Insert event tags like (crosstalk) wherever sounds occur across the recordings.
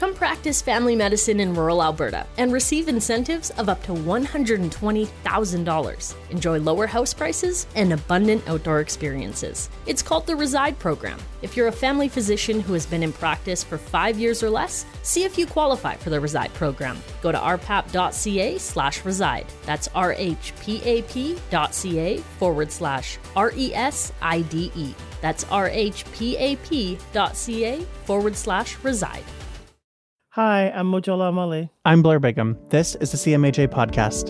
Come practice family medicine in rural Alberta and receive incentives of up to $120,000. Enjoy lower house prices and abundant outdoor experiences. It's called the Reside Program. If you're a family physician who has been in practice for five years or less, see if you qualify for the Reside Program. Go to rhpap.ca slash reside. That's rhpap.ca forward slash R E S I D E. That's rhpap.ca forward slash reside. Hi, I'm Mojola Omole. I'm Blair Bigham. This is the CMAJ podcast.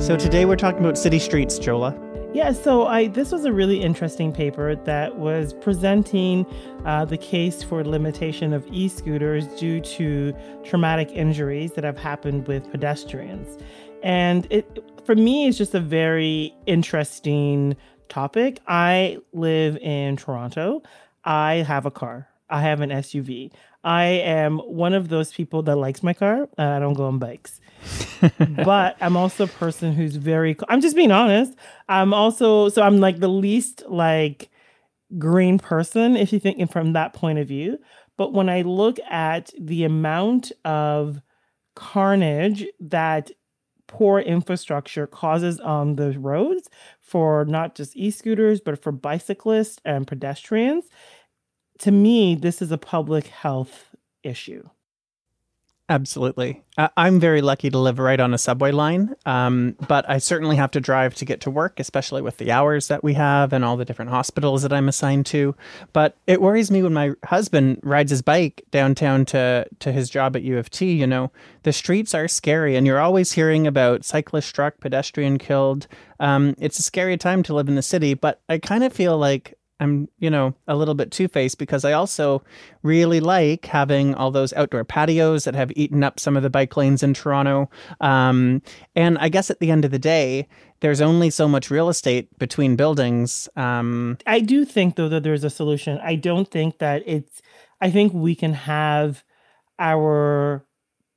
So today we're talking about city streets, Jola. Yeah, so I this was a really interesting paper that was presenting uh, the case for limitation of e-scooters due to traumatic injuries that have happened with pedestrians, and it for me is just a very interesting topic. I live in Toronto. I have a car. I have an SUV. I am one of those people that likes my car. I don't go on bikes. (laughs) but I'm also a person who's very I'm just being honest. I'm also so I'm like the least like green person if you think from that point of view. But when I look at the amount of carnage that poor infrastructure causes on the roads for not just e-scooters but for bicyclists and pedestrians. To me this is a public health issue Absolutely. Uh, I'm very lucky to live right on a subway line, um, but I certainly have to drive to get to work, especially with the hours that we have and all the different hospitals that I'm assigned to. But it worries me when my husband rides his bike downtown to, to his job at U of T. You know, the streets are scary, and you're always hearing about cyclist struck, pedestrian killed. Um, it's a scary time to live in the city, but I kind of feel like I'm, you know, a little bit two faced because I also really like having all those outdoor patios that have eaten up some of the bike lanes in Toronto. Um, and I guess at the end of the day, there's only so much real estate between buildings. Um, I do think, though, that there's a solution. I don't think that it's, I think we can have our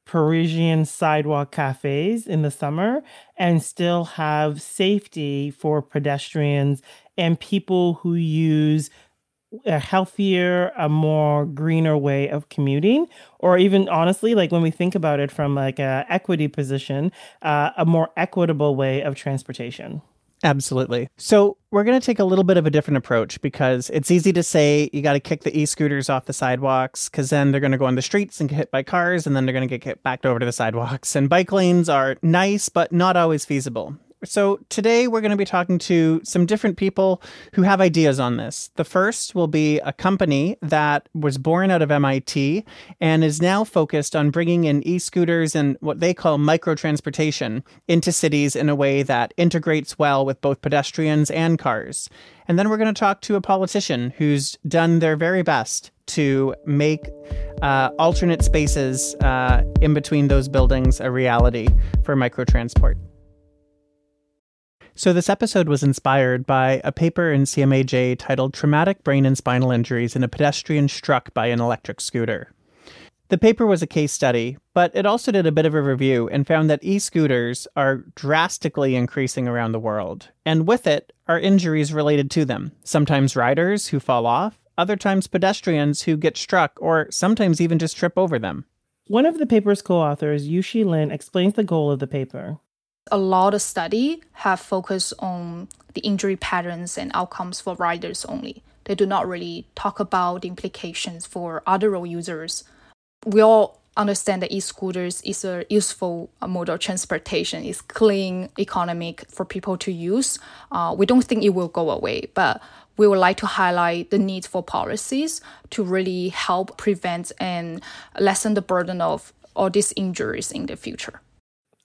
Parisian sidewalk cafes in the summer and still have safety for pedestrians and people who use a healthier, a more greener way of commuting, or even honestly, like when we think about it from like a equity position, uh, a more equitable way of transportation. Absolutely. So, we're going to take a little bit of a different approach because it's easy to say you got to kick the e scooters off the sidewalks because then they're going to go on the streets and get hit by cars and then they're going to get backed over to the sidewalks. And bike lanes are nice, but not always feasible. So, today we're going to be talking to some different people who have ideas on this. The first will be a company that was born out of MIT and is now focused on bringing in e scooters and what they call microtransportation into cities in a way that integrates well with both pedestrians and cars. And then we're going to talk to a politician who's done their very best to make uh, alternate spaces uh, in between those buildings a reality for microtransport. So, this episode was inspired by a paper in CMAJ titled Traumatic Brain and Spinal Injuries in a Pedestrian Struck by an Electric Scooter. The paper was a case study, but it also did a bit of a review and found that e scooters are drastically increasing around the world, and with it are injuries related to them. Sometimes riders who fall off, other times pedestrians who get struck, or sometimes even just trip over them. One of the paper's co authors, Yushi Lin, explains the goal of the paper a lot of study have focused on the injury patterns and outcomes for riders only. They do not really talk about the implications for other road users. We all understand that e-scooters is a useful mode of transportation. It's clean, economic for people to use. Uh, we don't think it will go away, but we would like to highlight the need for policies to really help prevent and lessen the burden of all these injuries in the future.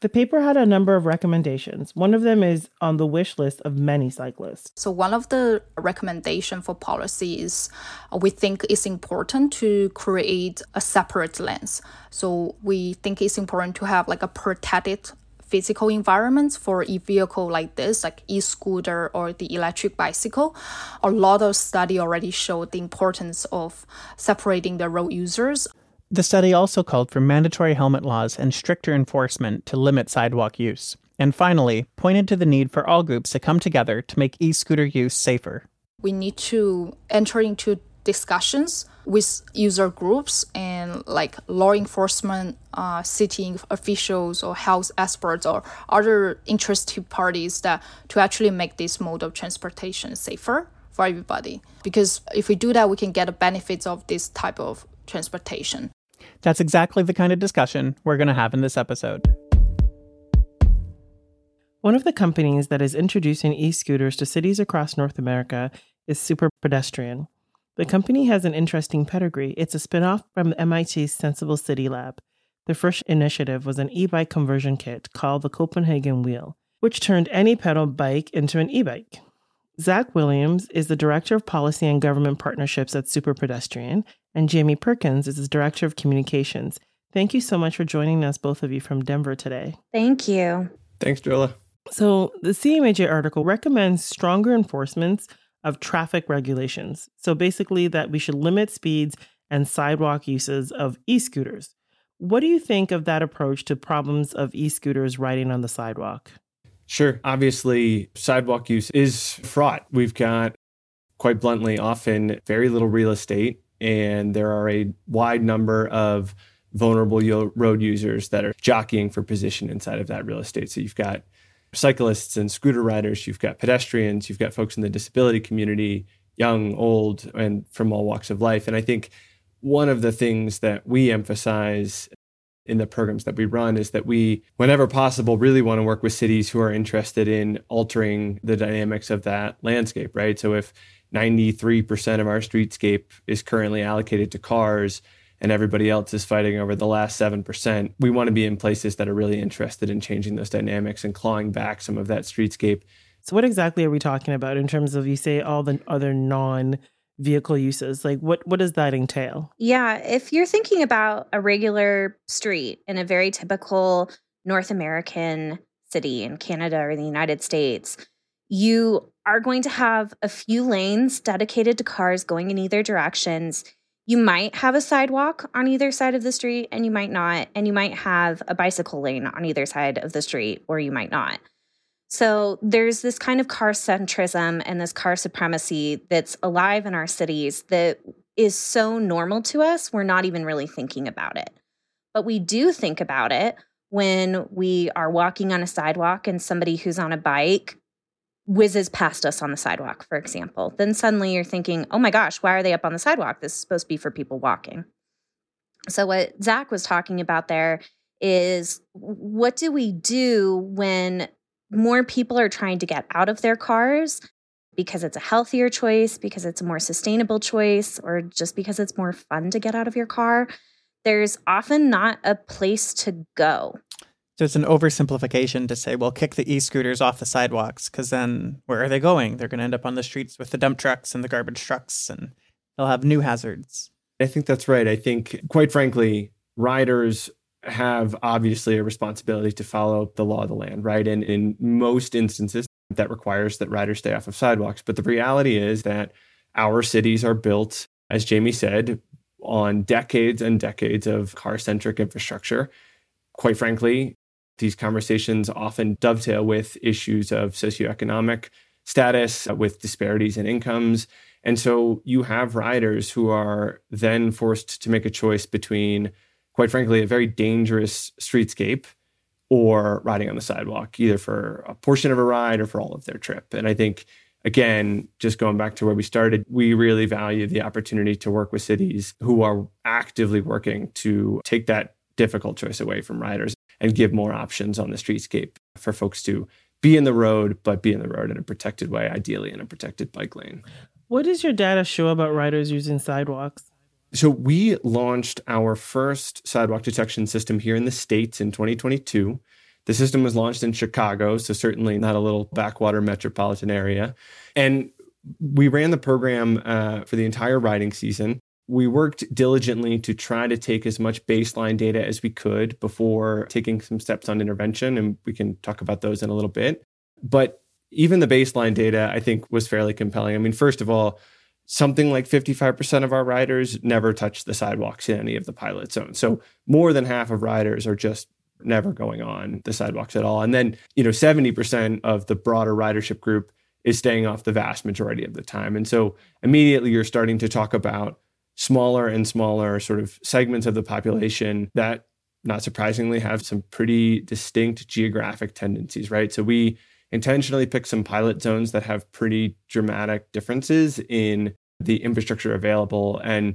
The paper had a number of recommendations. One of them is on the wish list of many cyclists. So one of the recommendation for policy is uh, we think it's important to create a separate lanes. So we think it's important to have like a protected physical environment for a vehicle like this, like e-scooter or the electric bicycle. A lot of study already showed the importance of separating the road users the study also called for mandatory helmet laws and stricter enforcement to limit sidewalk use. And finally, pointed to the need for all groups to come together to make e scooter use safer. We need to enter into discussions with user groups and like law enforcement, uh, city officials, or health experts, or other interested parties that to actually make this mode of transportation safer for everybody. Because if we do that, we can get the benefits of this type of transportation. That's exactly the kind of discussion we're going to have in this episode. One of the companies that is introducing e scooters to cities across North America is Super Pedestrian. The company has an interesting pedigree. It's a spinoff from MIT's Senseable City Lab. The first initiative was an e bike conversion kit called the Copenhagen Wheel, which turned any pedal bike into an e bike. Zach Williams is the Director of Policy and Government Partnerships at Superpedestrian, and Jamie Perkins is the Director of Communications. Thank you so much for joining us, both of you, from Denver today. Thank you. Thanks, Joella. So, the CMAJ article recommends stronger enforcements of traffic regulations. So, basically, that we should limit speeds and sidewalk uses of e scooters. What do you think of that approach to problems of e scooters riding on the sidewalk? Sure. Obviously, sidewalk use is fraught. We've got, quite bluntly, often very little real estate, and there are a wide number of vulnerable road users that are jockeying for position inside of that real estate. So you've got cyclists and scooter riders, you've got pedestrians, you've got folks in the disability community, young, old, and from all walks of life. And I think one of the things that we emphasize in the programs that we run is that we, whenever possible, really want to work with cities who are interested in altering the dynamics of that landscape, right? So if 93% of our streetscape is currently allocated to cars, and everybody else is fighting over the last 7%. We want to be in places that are really interested in changing those dynamics and clawing back some of that streetscape. So, what exactly are we talking about in terms of you say all the other non vehicle uses? Like, what, what does that entail? Yeah. If you're thinking about a regular street in a very typical North American city in Canada or the United States, you are going to have a few lanes dedicated to cars going in either directions you might have a sidewalk on either side of the street and you might not. And you might have a bicycle lane on either side of the street or you might not. So there's this kind of car centrism and this car supremacy that's alive in our cities that is so normal to us, we're not even really thinking about it. But we do think about it when we are walking on a sidewalk and somebody who's on a bike whizzes past us on the sidewalk, for example, then suddenly you're thinking, oh my gosh, why are they up on the sidewalk? This is supposed to be for people walking. So, what Zach was talking about there is what do we do when more people are trying to get out of their cars because it's a healthier choice, because it's a more sustainable choice, or just because it's more fun to get out of your car? There's often not a place to go. So it's an oversimplification to say, well, kick the e scooters off the sidewalks, because then where are they going? They're going to end up on the streets with the dump trucks and the garbage trucks, and they'll have new hazards. I think that's right. I think, quite frankly, riders have obviously a responsibility to follow the law of the land, right? And in most instances, that requires that riders stay off of sidewalks. But the reality is that our cities are built, as Jamie said, on decades and decades of car centric infrastructure. Quite frankly, these conversations often dovetail with issues of socioeconomic status, uh, with disparities in incomes. And so you have riders who are then forced to make a choice between, quite frankly, a very dangerous streetscape or riding on the sidewalk, either for a portion of a ride or for all of their trip. And I think, again, just going back to where we started, we really value the opportunity to work with cities who are actively working to take that difficult choice away from riders and give more options on the streetscape for folks to be in the road, but be in the road in a protected way, ideally in a protected bike lane. What does your data show about riders using sidewalks? So, we launched our first sidewalk detection system here in the States in 2022. The system was launched in Chicago, so certainly not a little backwater metropolitan area. And we ran the program uh, for the entire riding season we worked diligently to try to take as much baseline data as we could before taking some steps on intervention. And we can talk about those in a little bit. But even the baseline data, I think, was fairly compelling. I mean, first of all, something like 55% of our riders never touch the sidewalks in any of the pilot zones. So more than half of riders are just never going on the sidewalks at all. And then, you know, 70% of the broader ridership group is staying off the vast majority of the time. And so immediately you're starting to talk about smaller and smaller sort of segments of the population that not surprisingly have some pretty distinct geographic tendencies, right? So we intentionally picked some pilot zones that have pretty dramatic differences in the infrastructure available and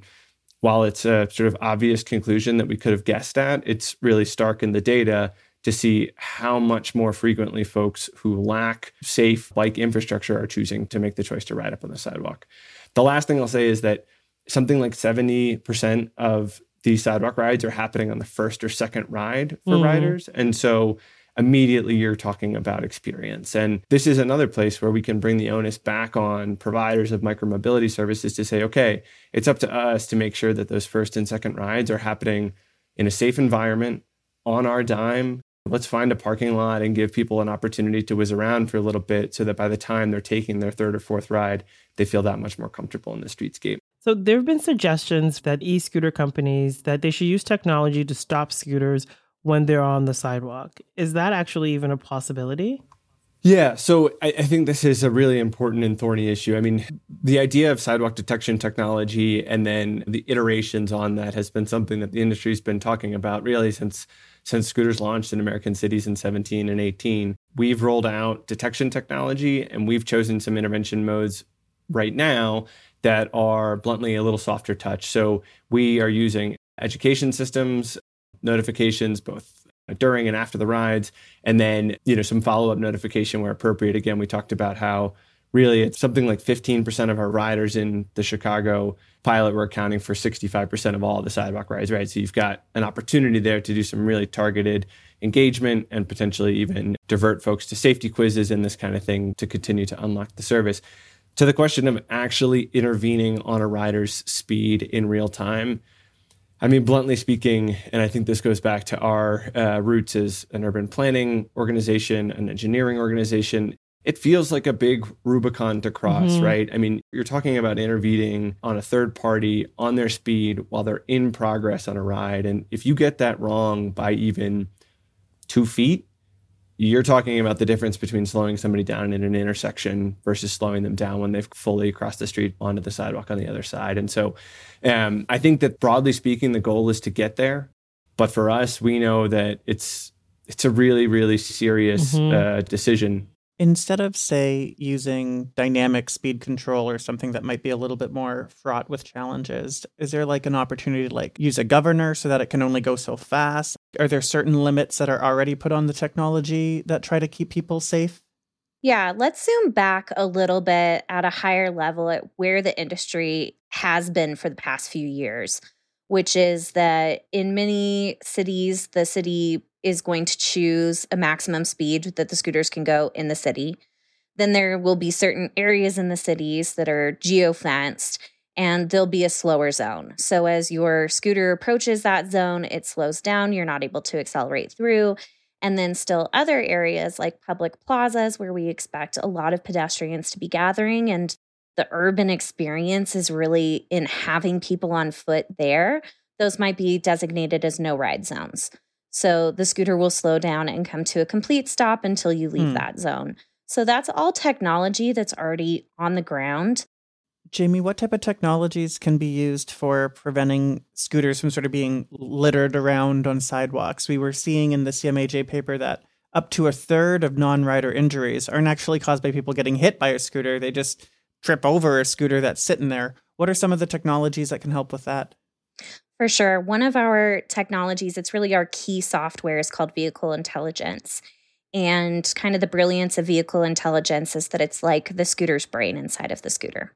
while it's a sort of obvious conclusion that we could have guessed at, it's really stark in the data to see how much more frequently folks who lack safe bike infrastructure are choosing to make the choice to ride up on the sidewalk. The last thing I'll say is that something like 70% of these sidewalk rides are happening on the first or second ride for mm. riders. And so immediately you're talking about experience. And this is another place where we can bring the onus back on providers of micromobility services to say, okay, it's up to us to make sure that those first and second rides are happening in a safe environment on our dime. Let's find a parking lot and give people an opportunity to whiz around for a little bit so that by the time they're taking their third or fourth ride, they feel that much more comfortable in the streetscape. So there have been suggestions that e-scooter companies that they should use technology to stop scooters when they're on the sidewalk. Is that actually even a possibility? Yeah, so I, I, think this is a really important and thorny issue. I mean, the idea of sidewalk detection technology and then the iterations on that has been something that the industry's been talking about really since since scooters launched in American cities in 17 and 18. We've rolled out detection technology and we've chosen some intervention modes right now that are bluntly a little softer touch. So we are using education systems notifications both during and after the rides and then you know some follow-up notification where appropriate. Again we talked about how really it's something like 15% of our riders in the chicago pilot were accounting for 65% of all the sidewalk rides right? So you've got an opportunity there to do some really targeted engagement and potentially even divert folks to safety quizzes and this kind of thing to continue to unlock the service to the question of actually intervening on a rider's speed in real time I mean, bluntly speaking, and I think this goes back to our uh, roots as an urban planning organization, an engineering organization. It feels like a big Rubicon to cross, mm-hmm. right? I mean, you're talking about intervening on a third party on their speed while they're in progress on a ride. And if you get that wrong by even two feet, you're talking about the difference between slowing somebody down in an intersection versus slowing them down when they've fully crossed the street onto the sidewalk on the other side. And so um, I think that broadly speaking, the goal is to get there. But for us, we know that it's it's a really, really serious mm-hmm. uh, decision Instead of, say, using dynamic speed control or something that might be a little bit more fraught with challenges, is there like an opportunity to like use a governor so that it can only go so fast? Are there certain limits that are already put on the technology that try to keep people safe? Yeah, let's zoom back a little bit at a higher level at where the industry has been for the past few years, which is that in many cities, the city is going to choose a maximum speed that the scooters can go in the city. Then there will be certain areas in the cities that are geofenced and there'll be a slower zone. So as your scooter approaches that zone, it slows down, you're not able to accelerate through. And then still other areas like public plazas where we expect a lot of pedestrians to be gathering and the urban experience is really in having people on foot there. Those might be designated as no ride zones. So the scooter will slow down and come to a complete stop until you leave hmm. that zone. So that's all technology that's already on the ground. Jamie, what type of technologies can be used for preventing scooters from sort of being littered around on sidewalks? We were seeing in the CMAJ paper that up to a third of non rider injuries aren't actually caused by people getting hit by a scooter. They just trip over a scooter that's sitting there. What are some of the technologies that can help with that? For sure. One of our technologies, it's really our key software, is called vehicle intelligence. And kind of the brilliance of vehicle intelligence is that it's like the scooter's brain inside of the scooter.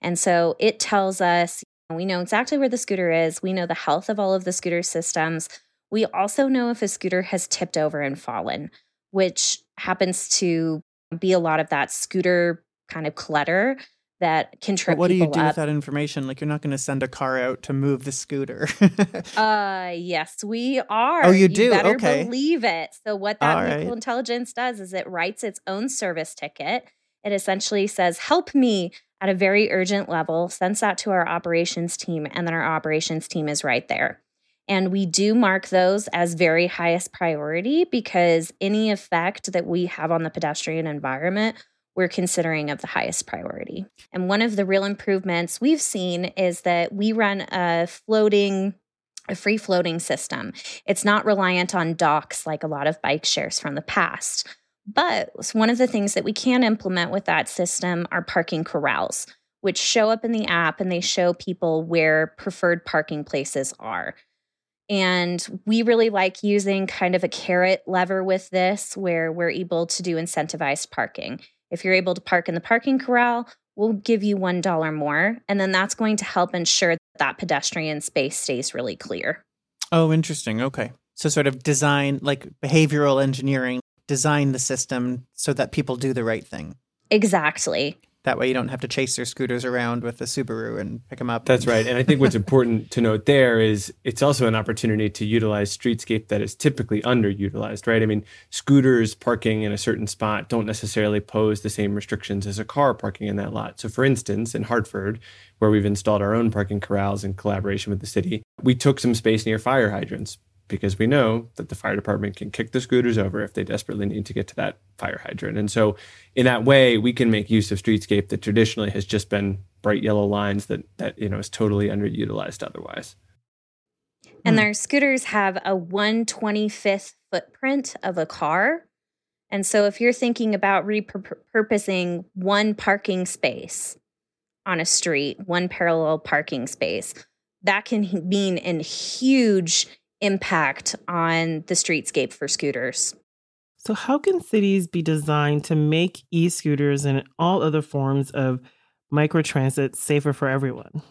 And so it tells us we know exactly where the scooter is, we know the health of all of the scooter systems. We also know if a scooter has tipped over and fallen, which happens to be a lot of that scooter kind of clutter that can trip. But what do you do up. with that information? Like you're not going to send a car out to move the scooter. (laughs) uh, yes, we are. Oh, you, you do. Better okay. believe it. So what that All right. intelligence does is it writes its own service ticket. It essentially says, "Help me." At a very urgent level, sends that to our operations team, and then our operations team is right there. And we do mark those as very highest priority because any effect that we have on the pedestrian environment, we're considering of the highest priority. And one of the real improvements we've seen is that we run a floating a free floating system. It's not reliant on docks like a lot of bike shares from the past. But one of the things that we can implement with that system are parking corrals, which show up in the app and they show people where preferred parking places are. And we really like using kind of a carrot lever with this, where we're able to do incentivized parking. If you're able to park in the parking corral, we'll give you $1 more. And then that's going to help ensure that, that pedestrian space stays really clear. Oh, interesting. Okay. So, sort of design, like behavioral engineering, design the system so that people do the right thing. Exactly. That way, you don't have to chase their scooters around with the Subaru and pick them up. That's right. And I think what's (laughs) important to note there is it's also an opportunity to utilize streetscape that is typically underutilized, right? I mean, scooters parking in a certain spot don't necessarily pose the same restrictions as a car parking in that lot. So, for instance, in Hartford, where we've installed our own parking corrals in collaboration with the city, we took some space near fire hydrants because we know that the fire department can kick the scooters over if they desperately need to get to that fire hydrant. And so, in that way, we can make use of streetscape that traditionally has just been bright yellow lines that that you know is totally underutilized otherwise. And hmm. their scooters have a 125th footprint of a car. And so, if you're thinking about repurposing one parking space on a street, one parallel parking space, that can mean a huge impact on the streetscape for scooters. So, how can cities be designed to make e scooters and all other forms of microtransit safer for everyone?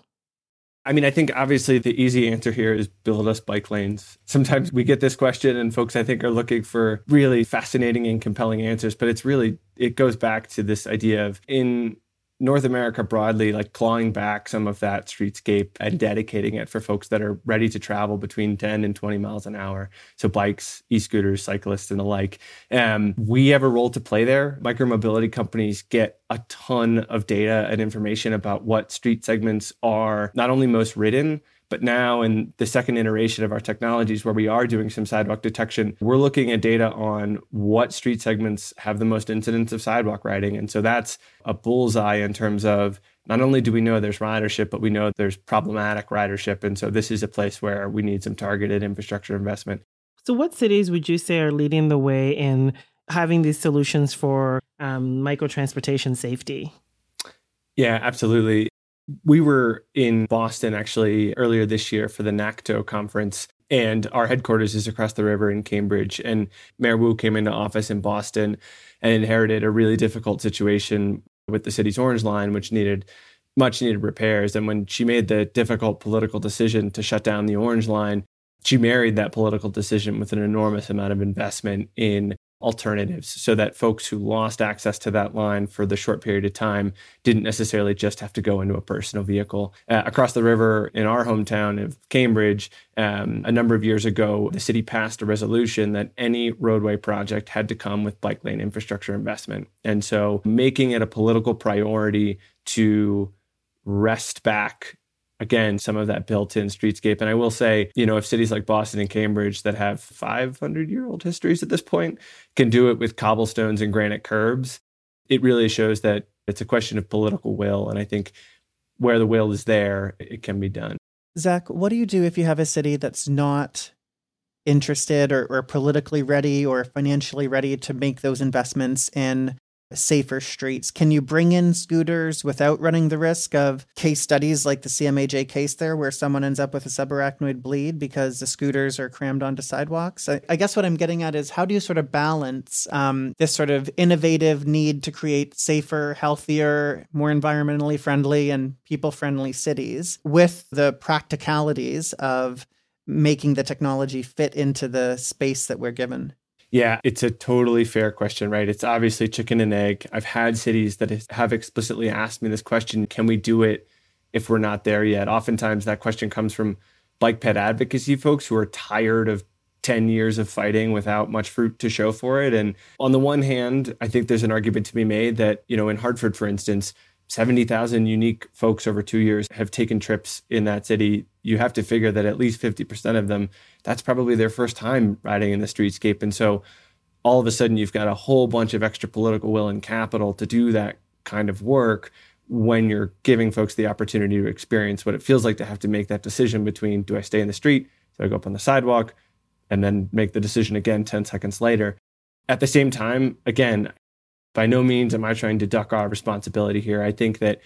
I mean, I think obviously the easy answer here is build us bike lanes. Sometimes we get this question, and folks I think are looking for really fascinating and compelling answers, but it's really, it goes back to this idea of in North America broadly, like clawing back some of that streetscape and dedicating it for folks that are ready to travel between 10 and 20 miles an hour. So bikes, e-scooters, cyclists, and the like. Um, we have a role to play there. Micromobility companies get a ton of data and information about what street segments are not only most ridden, but now, in the second iteration of our technologies, where we are doing some sidewalk detection, we're looking at data on what street segments have the most incidents of sidewalk riding. And so that's a bullseye in terms of not only do we know there's ridership, but we know there's problematic ridership. And so this is a place where we need some targeted infrastructure investment. So, what cities would you say are leading the way in having these solutions for um, microtransportation safety? Yeah, absolutely we were in Boston actually earlier this year for the NACTO conference, and our headquarters is across the river in Cambridge. And Mayor Wu came into office in Boston and inherited a really difficult situation with the city's Orange Line, which needed much needed repairs. And when she made the difficult political decision to shut down the Orange Line, she married that political decision with an enormous amount of investment in alternatives so that folks who lost access to that line for the short period of time didn't necessarily just have to go into a personal vehicle. Uh, across the river in our hometown of Cambridge, um, a number of years ago, the city passed a resolution that any roadway project had to come with bike lane infrastructure investment. And so making it a political priority to wrest back again some of that built-in streetscape. And i will say you know if cities like boston and cambridge that have 500 year old histories at this point can do it with cobblestones and granite curbs it really shows that it's a question of political will. And i think where the will is there it can be done. Zach what do you do if you have a city that's not interested or, or politically ready or financially ready to make those investments in safer streets. Can you bring in scooters without running the risk of case studies like the CMAJ case there, where someone ends up with a subarachnoid bleed because the scooters are crammed onto sidewalks? I, I guess what I'm getting at is how do you sort of balance um, this sort of innovative need to create safer, healthier, more environmentally friendly, and people friendly cities with the practicalities of making the technology fit into the space that we're given? Yeah, it's a totally fair question, right? It's obviously chicken and egg. I've had cities that have explicitly asked me this question can we do it if we're not there yet? Oftentimes that question comes from bike ped advocacy folks who are tired of 10 years of fighting without much fruit to show for it. And on the one hand, I think there's an argument to be made that, you know, in Hartford, for instance, 70,000 unique folks over two years have taken trips in that city. You have to figure that at least 50% of them, that's probably their first time riding in the streetscape. And so all of a sudden, you've got a whole bunch of extra political will and capital to do that kind of work when you're giving folks the opportunity to experience what it feels like to have to make that decision between do I stay in the street, do I go up on the sidewalk, and then make the decision again 10 seconds later. At the same time, again, by no means am I trying to duck our responsibility here. I think that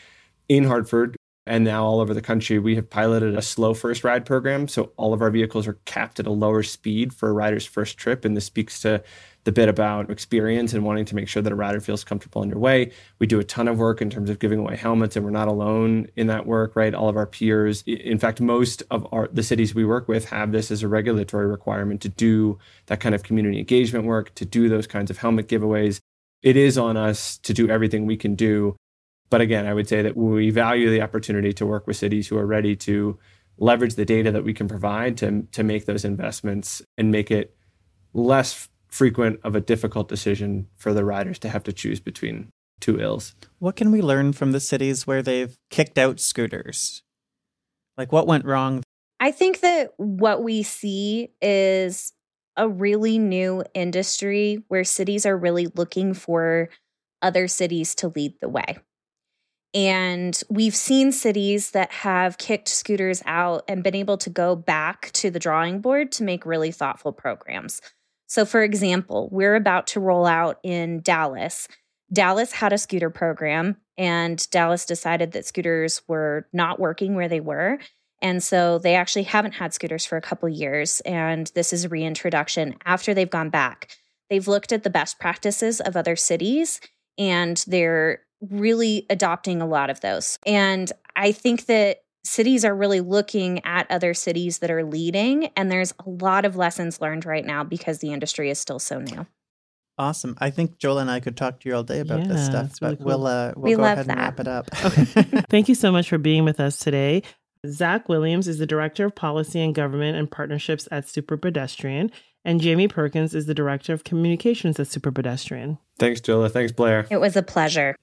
in Hartford and now all over the country, we have piloted a slow first ride program. So all of our vehicles are capped at a lower speed for a rider's first trip. And this speaks to the bit about experience and wanting to make sure that a rider feels comfortable on your way. We do a ton of work in terms of giving away helmets, and we're not alone in that work, right? All of our peers, in fact, most of our the cities we work with have this as a regulatory requirement to do that kind of community engagement work, to do those kinds of helmet giveaways. It is on us to do everything we can do. But again, I would say that we value the opportunity to work with cities who are ready to leverage the data that we can provide to, to make those investments and make it less frequent of a difficult decision for the riders to have to choose between two ills. What can we learn from the cities where they've kicked out scooters? Like what went wrong? I think that what we see is a really new industry where cities are really looking for other cities to lead the way. And we've seen cities that have kicked scooters out and been able to go back to the drawing board to make really thoughtful programs. So, for example, we're about to roll out in Dallas. Dallas had a scooter program, and Dallas decided that scooters were not working where they were. And so they actually haven't had scooters for a couple years. And this is a reintroduction after they've gone back. They've looked at the best practices of other cities and they're really adopting a lot of those. And I think that cities are really looking at other cities that are leading and there's a lot of lessons learned right now because the industry is still so new awesome i think joel and i could talk to you all day about yeah, this stuff but cool. we'll uh we'll we go ahead that. and wrap it up okay (laughs) thank you so much for being with us today zach williams is the director of policy and government and partnerships at superpedestrian and jamie perkins is the director of communications at superpedestrian thanks joel thanks blair it was a pleasure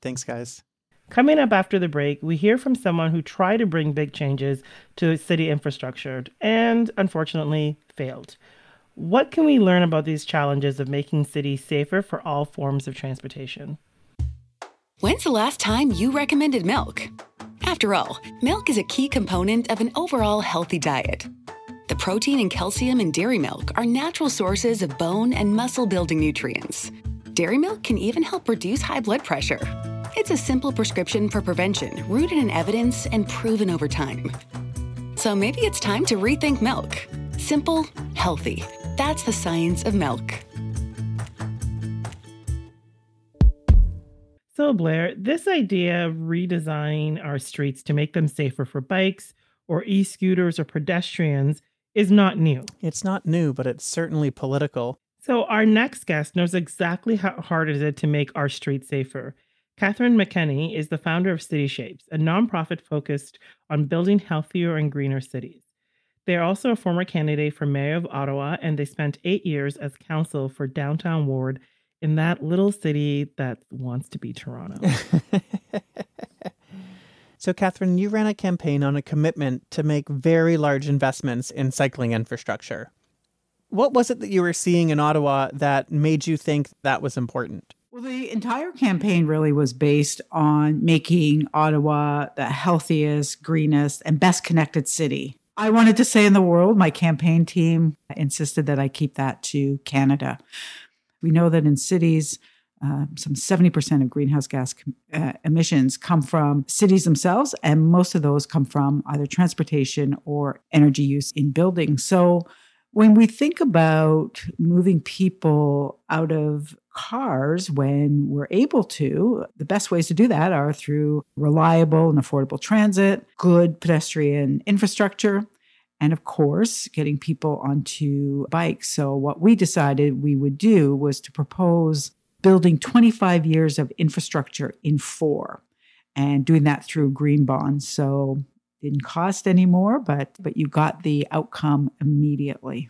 thanks guys Coming up after the break, we hear from someone who tried to bring big changes to city infrastructure and unfortunately failed. What can we learn about these challenges of making cities safer for all forms of transportation? When's the last time you recommended milk? After all, milk is a key component of an overall healthy diet. The protein and calcium in dairy milk are natural sources of bone and muscle building nutrients. Dairy milk can even help reduce high blood pressure. It's a simple prescription for prevention rooted in evidence and proven over time. So maybe it's time to rethink milk. Simple, healthy. That's the science of milk. So, Blair, this idea of redesigning our streets to make them safer for bikes or e scooters or pedestrians is not new. It's not new, but it's certainly political. So, our next guest knows exactly how hard it is to make our streets safer. Catherine McKenney is the founder of City Shapes, a nonprofit focused on building healthier and greener cities. They are also a former candidate for mayor of Ottawa, and they spent eight years as council for downtown ward in that little city that wants to be Toronto. (laughs) so, Catherine, you ran a campaign on a commitment to make very large investments in cycling infrastructure. What was it that you were seeing in Ottawa that made you think that was important? Well, the entire campaign really was based on making Ottawa the healthiest, greenest, and best connected city. I wanted to say in the world, my campaign team insisted that I keep that to Canada. We know that in cities, uh, some 70% of greenhouse gas uh, emissions come from cities themselves, and most of those come from either transportation or energy use in buildings. So when we think about moving people out of cars when we're able to, the best ways to do that are through reliable and affordable transit, good pedestrian infrastructure, and of course, getting people onto bikes. So, what we decided we would do was to propose building 25 years of infrastructure in four and doing that through green bonds. So, didn't cost any more, but but you got the outcome immediately.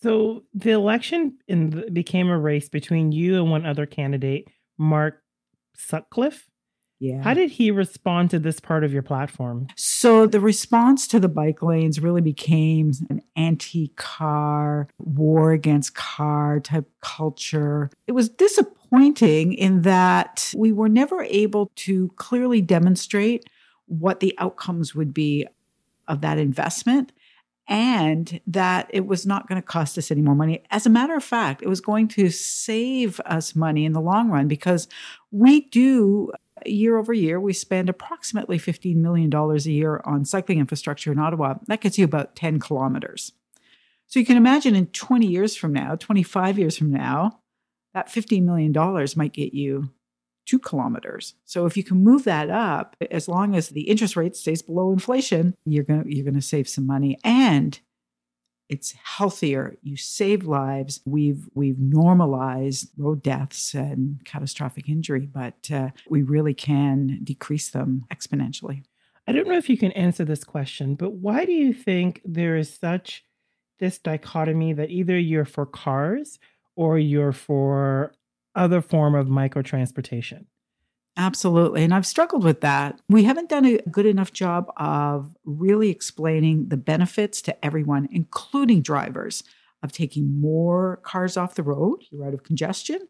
So the election the, became a race between you and one other candidate, Mark Sutcliffe. Yeah. How did he respond to this part of your platform? So the response to the bike lanes really became an anti-car, war against car type culture. It was disappointing in that we were never able to clearly demonstrate what the outcomes would be of that investment and that it was not going to cost us any more money. As a matter of fact, it was going to save us money in the long run because we do year over year, we spend approximately $15 million a year on cycling infrastructure in Ottawa. That gets you about 10 kilometers. So you can imagine in 20 years from now, 25 years from now, that $15 million might get you two kilometers. So if you can move that up, as long as the interest rate stays below inflation, you're going you're going to save some money. And it's healthier. You save lives. We've we've normalized road deaths and catastrophic injury, but uh, we really can decrease them exponentially. I don't know if you can answer this question, but why do you think there is such this dichotomy that either you're for cars or you're for other form of micro transportation? Absolutely. And I've struggled with that. We haven't done a good enough job of really explaining the benefits to everyone, including drivers, of taking more cars off the road. You're out of congestion.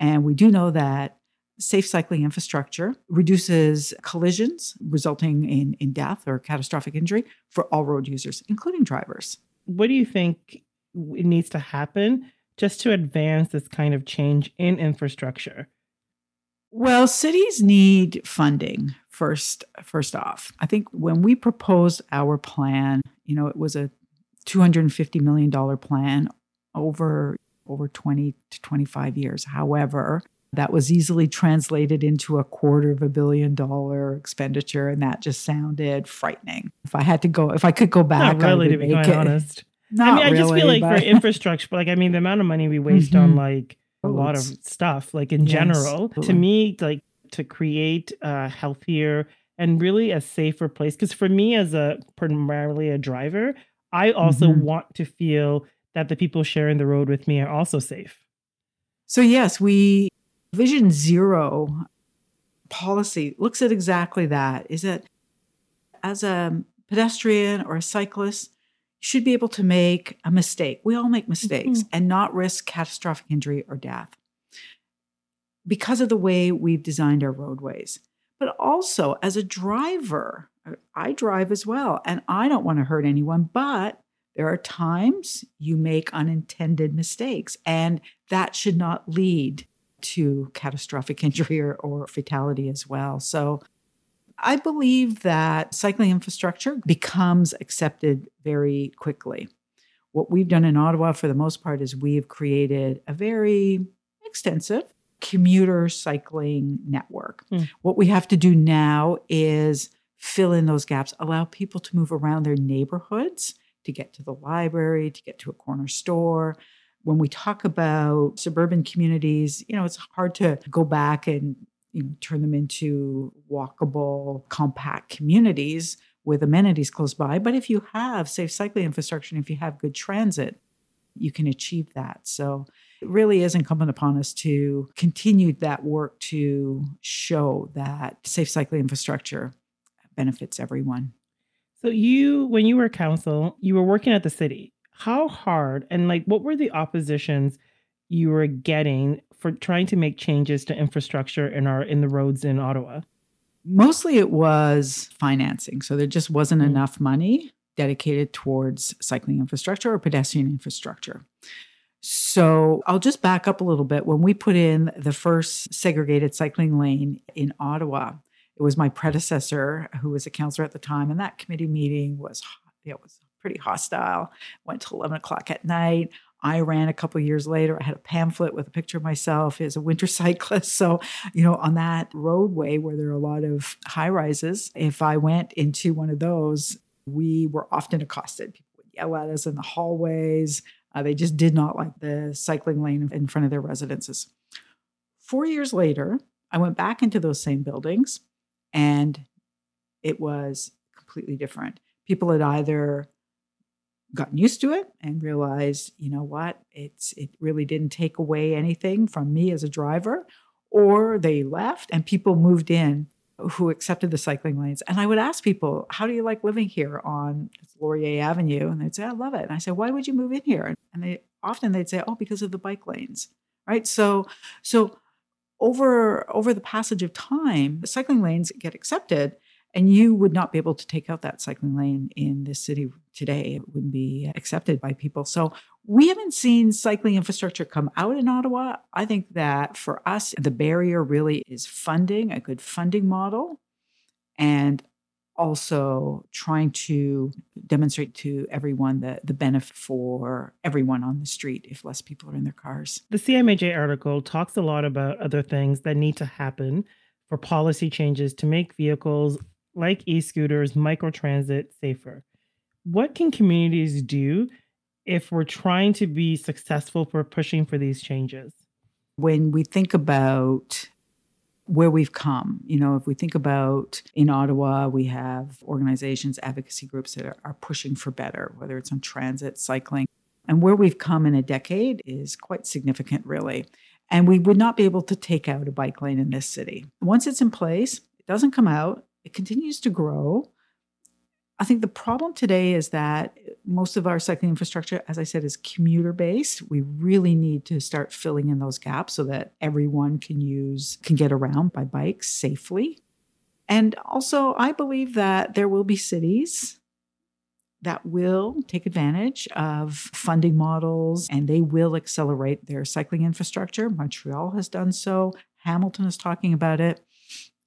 And we do know that safe cycling infrastructure reduces collisions, resulting in, in death or catastrophic injury for all road users, including drivers. What do you think needs to happen just to advance this kind of change in infrastructure? Well, cities need funding first first off. I think when we proposed our plan, you know, it was a 250 million dollar plan over over 20 to 25 years. However, that was easily translated into a quarter of a billion dollar expenditure and that just sounded frightening. If I had to go if I could go back, Not really to be quite honest. (laughs) Not I mean, I really, just feel like but- for infrastructure, but like I mean, the amount of money we waste on Mhm. like a lot of stuff, like in Yes, general, to me, like to create a healthier and really a safer place. Because for me, as a primarily a driver, I also Mhm. want to feel that the people sharing the road with me are also safe. So, yes, we Vision Zero policy looks at exactly that is that as a pedestrian or a cyclist, should be able to make a mistake. We all make mistakes mm-hmm. and not risk catastrophic injury or death because of the way we've designed our roadways. But also, as a driver, I drive as well, and I don't want to hurt anyone, but there are times you make unintended mistakes, and that should not lead to catastrophic (laughs) injury or, or fatality as well. So I believe that cycling infrastructure becomes accepted very quickly. What we've done in Ottawa for the most part is we've created a very extensive commuter cycling network. Hmm. What we have to do now is fill in those gaps, allow people to move around their neighborhoods to get to the library, to get to a corner store. When we talk about suburban communities, you know, it's hard to go back and you know, turn them into walkable, compact communities with amenities close by. But if you have safe cycling infrastructure and if you have good transit, you can achieve that. So it really is incumbent upon us to continue that work to show that safe cycling infrastructure benefits everyone. So you, when you were council, you were working at the city. How hard and like what were the oppositions you were getting for trying to make changes to infrastructure in our in the roads in Ottawa? Mostly it was financing. So there just wasn't Mm. enough money dedicated towards cycling infrastructure or pedestrian infrastructure. So I'll just back up a little bit. When we put in the first segregated cycling lane in Ottawa, it was my predecessor who was a counselor at the time, and that committee meeting was it was pretty hostile. Went till eleven o'clock at night. I ran a couple years later. I had a pamphlet with a picture of myself as a winter (laughs) cyclist. So, you know, on that roadway where there are a lot of high rises, if I went into one of those, we were often accosted. People would yell at us in the hallways. Uh, they just did not like the cycling lane in front of their residences. Four years later, I went back into those same buildings and it was completely different. People had either gotten used to it and realized, you know what, it's it really didn't take away anything from me as a driver, or they left and people moved in who accepted the cycling lanes. And I would ask people, How do you like living here on Laurier Avenue? And they'd say, I love it. And I said, Why would you move in here? And they often they'd say, Oh, because of the bike lanes. Right. So so over over the passage of time, the cycling lanes get accepted and you would not be able to take out that cycling lane in this city today. It wouldn't be accepted by people. So we haven't seen cycling infrastructure come out in Ottawa. I think that for us, the barrier really is funding, a good funding model, and also trying to demonstrate to everyone the, the benefit for everyone on the street if less people are in their cars. The CMAJ article talks a lot about other things that need to happen for policy changes to make vehicles like e scooters, microtransit safer. What can communities do if we're trying to be successful for pushing for these changes? When we think about where we've come, you know, if we think about in Ottawa, we have organizations, advocacy groups that are, are pushing for better, whether it's on transit, cycling. And where we've come in a decade is quite significant, really. And we would not be able to take out a bike lane in this city. Once it's in place, it doesn't come out, it continues to grow. I think the problem today is that most of our cycling infrastructure, as I said, is commuter based. We really need to start filling in those gaps so that everyone can use, can get around by bikes safely. And also, I believe that there will be cities that will take advantage of funding models and they will accelerate their cycling infrastructure. Montreal has done so, Hamilton is talking about it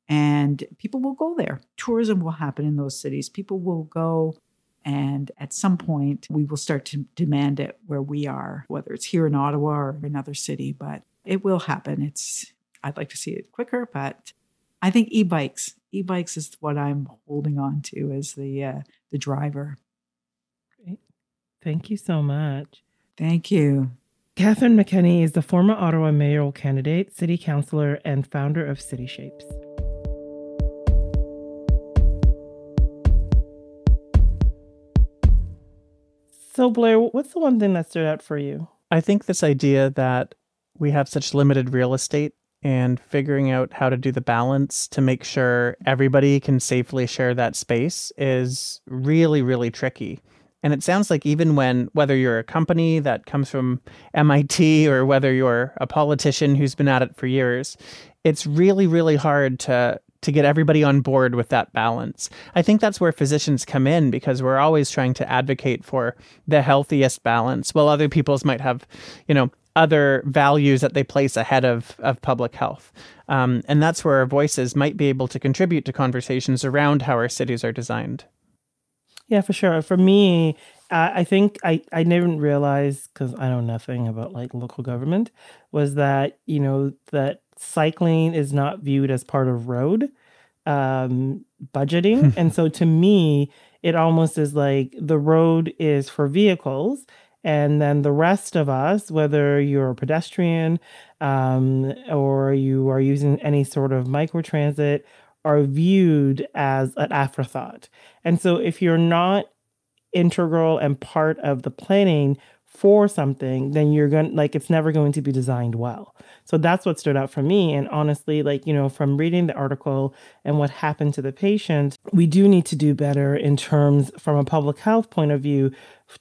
and people will go there. Tourism will happen in those cities. People will go and at some point, we will start to demand it where we are, whether it's here in Ottawa or another city, but it will happen. It's, I'd like to see it quicker, but I think e-bikes, e-bikes is what I'm holding on to as the, uh, the driver. Great. Thank you so much. Thank you. Catherine McKenney is the former Ottawa mayoral candidate, city councillor, and founder of City Shapes. So, Blair, what's the one thing that stood out for you? I think this idea that we have such limited real estate and figuring out how to do the balance to make sure everybody can safely share that space is really, really tricky. And it sounds like even when, whether you're a company that comes from MIT or whether you're a politician who's been at it for years, it's really, really hard to to get everybody on board with that balance. I think that's where physicians come in because we're always trying to advocate for the healthiest balance, while other people's might have, you know, other values that they place ahead of, of public health. Um, and that's where our voices might be able to contribute to conversations around how our cities are designed. Yeah, for sure. For me, uh, I think I, I didn't realize because I know nothing about like local government was that, you know, that cycling is not viewed as part of road um, budgeting. (laughs) and so to me, it almost is like the road is for vehicles. And then the rest of us, whether you're a pedestrian um, or you are using any sort of microtransit, are viewed as an afterthought. And so if you're not integral and part of the planning for something, then you're going to like it's never going to be designed well. So that's what stood out for me. And honestly, like, you know, from reading the article and what happened to the patient, we do need to do better in terms from a public health point of view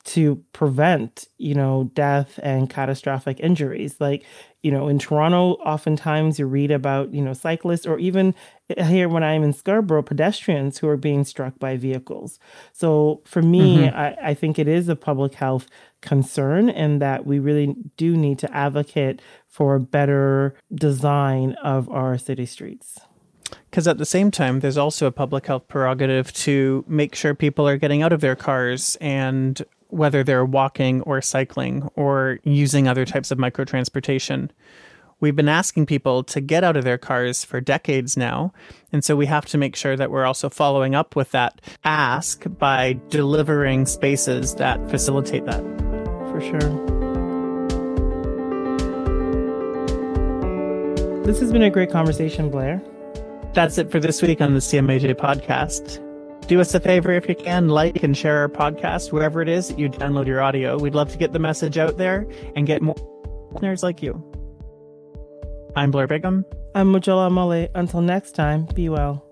to prevent, you know, death and catastrophic injuries. Like, you know, in Toronto, oftentimes you read about, you know, cyclists or even here when I'm in Scarborough, pedestrians who are being struck by vehicles. So for me, mm-hmm. I, I think it is a public health concern and that we really do need to advocate for a better design of our city streets. Because at the same time, there's also a public health prerogative to make sure people are getting out of their cars and whether they're walking or cycling or using other types of microtransportation. We've been asking people to get out of their cars for decades now. And so we have to make sure that we're also following up with that ask by delivering spaces that facilitate that. For sure. This has been a great conversation, Blair. That's it for this week on the CMAJ podcast. Do us a favor if you can, like and share our podcast wherever it is that you download your audio. We'd love to get the message out there and get more listeners like you. I'm Blair Bigham. I'm Mojola Omole. Until next time, be well.